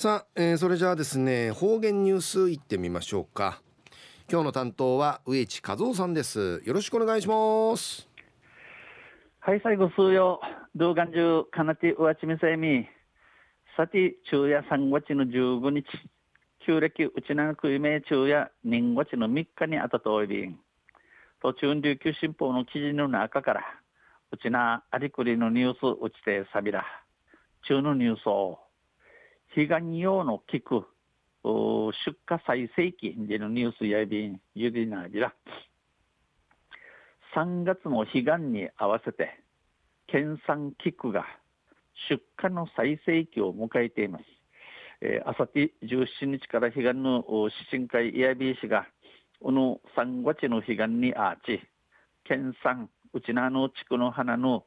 さあ、えー、それじゃあですね方言ニュースいってみましょうか。今日の担当は植地和夫さんです。よろしくお願いします。はい最後数曜。動画中かなてうわちみせみ。さて昼夜3月の15日。旧暦うちなくいめ昼夜人月の3日にあたといびん。途中琉球新報の記事の中からうちなありくりのニュースうちてさびら。中のニュースを。彼岸用の聞く出荷最盛期でのニュースやびんゆりなじら3月の彼岸に合わせて県産菊が出荷の最盛期を迎えています。えー、あさって17日から彼岸の指針会イヤビー氏が、この3月の彼岸にあち、県産、うちなの地区の花の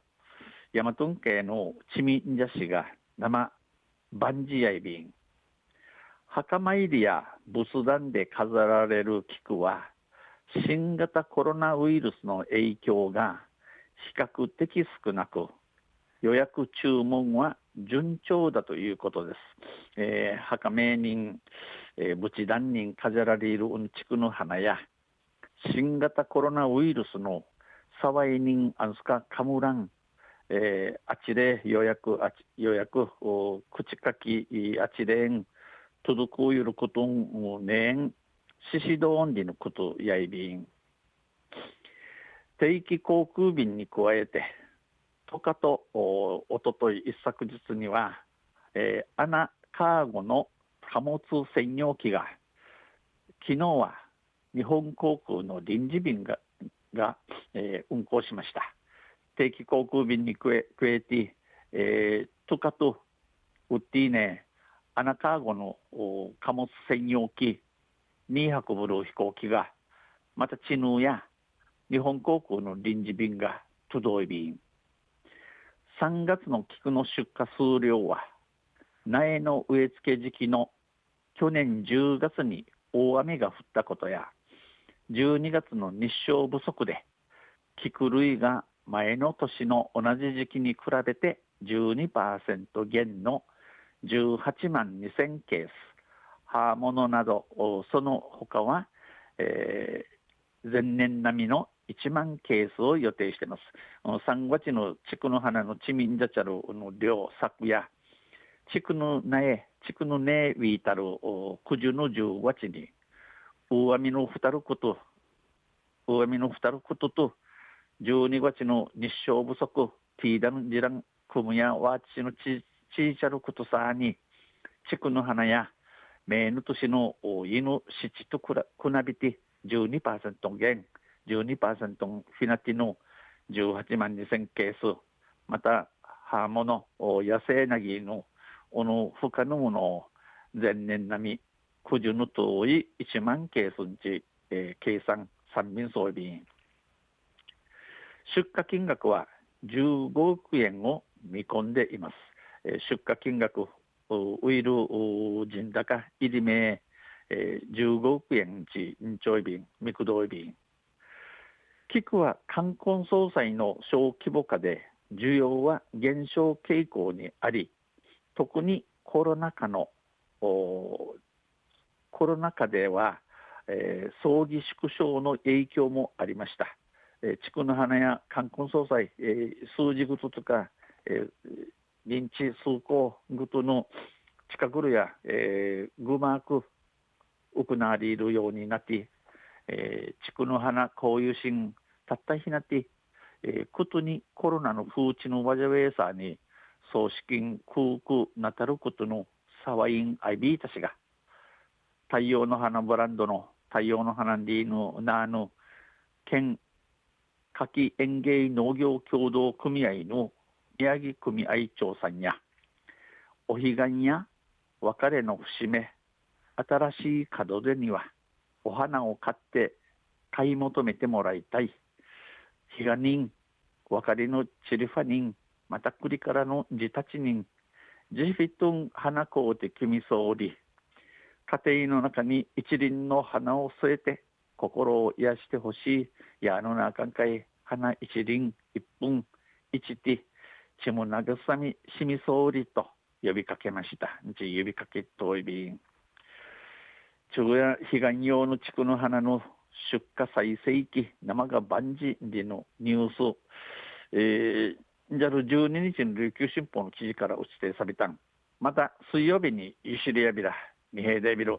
大和家のちみんじゃ氏が生万事やいびん。墓参りや仏壇で飾られる菊は、新型コロナウイルスの影響が比較的少なく、予約注文は順調だということです。えー、墓名人、えー、仏壇人飾られるうんちくの花や、新型コロナウイルスの騒い人あんすかかむらんえー、あちれ予約あち予約お口かきあちれん届くゆることんねんししどんりのことやいびん定期航空便に加えて10日とおおととい一昨日には、えー、アナカーゴの貨物専用機が昨日は日本航空の臨時便がが、えー、運航しました。定期航空便にクエクエティ、えー、トカとウッディーネ、アナカーゴの貨物専用機に運ぶる飛行機が、またチヌーや日本航空の臨時便が届い便。3月の菊の出荷数量は、苗の植え付け時期の去年10月に大雨が降ったことや、12月の日照不足で菊類が前の年の同じ時期に比べて12%減の18万2000ケース、刃物など、その他は、えー、前年並みの1万ケースを予定しています。3月の地区の花の地民ジャチャルの量、作や、地区の苗、地区の根ウィータル、九十の10月に、大網の二ること、大網の二ることと、12月の日照不足、ティーダンジラン、クムやワーチのチーチャルクトサーに、地区の花や、メーヌ都市の犬、七とくらくなびて12%減、12%フィナティの18万2000ケース、また、葉物、野生なぎの、おの、不可のものを前年並み、九十の遠い1万ケースんち、えー、計算、三民装備出荷金額は15億円を見込んでいます。出荷金額、ウイル人高入り名、15億円地、ちょい便、ミクドイ便。菊は冠婚葬祭の小規模化で需要は減少傾向にあり、特にコロナ禍のコロナ禍では、えー、葬儀縮小の影響もありました。えー、地区の花や冠婚葬祭、えー、数字ごとか、えー、臨地数行ごとの近くるや、えー、ぐまく行われるようになって、えー、地区の花こういうシーンたった日なって、えー、ことにコロナの風知のわじゃウェイサーに葬式空空なたることのサワインアイビーたちが太陽の花ブランドの太陽の花リーヌナーヌ県柿園芸農業協同組合の宮城組合長さんやお彼岸や別れの節目新しい門出にはお花を買って買い求めてもらいたい。彼岸人別れのチリファ人また栗からの自たち人ジフィトン花子うて君総理家庭の中に一輪の花を添えて心を癒してほしい。やのなあかんかい。花一輪。一分一手。ちむなぐさみしみそうりと。呼びかけました。じ呼びかけといび。ん。中や彼岸用の地区の花の。出荷最盛期。生が万事での。ニュース、えー、じゃる12日の琉球新報の記事から打ちてさびたん。また水曜日にゆしりやびら、二平でびる。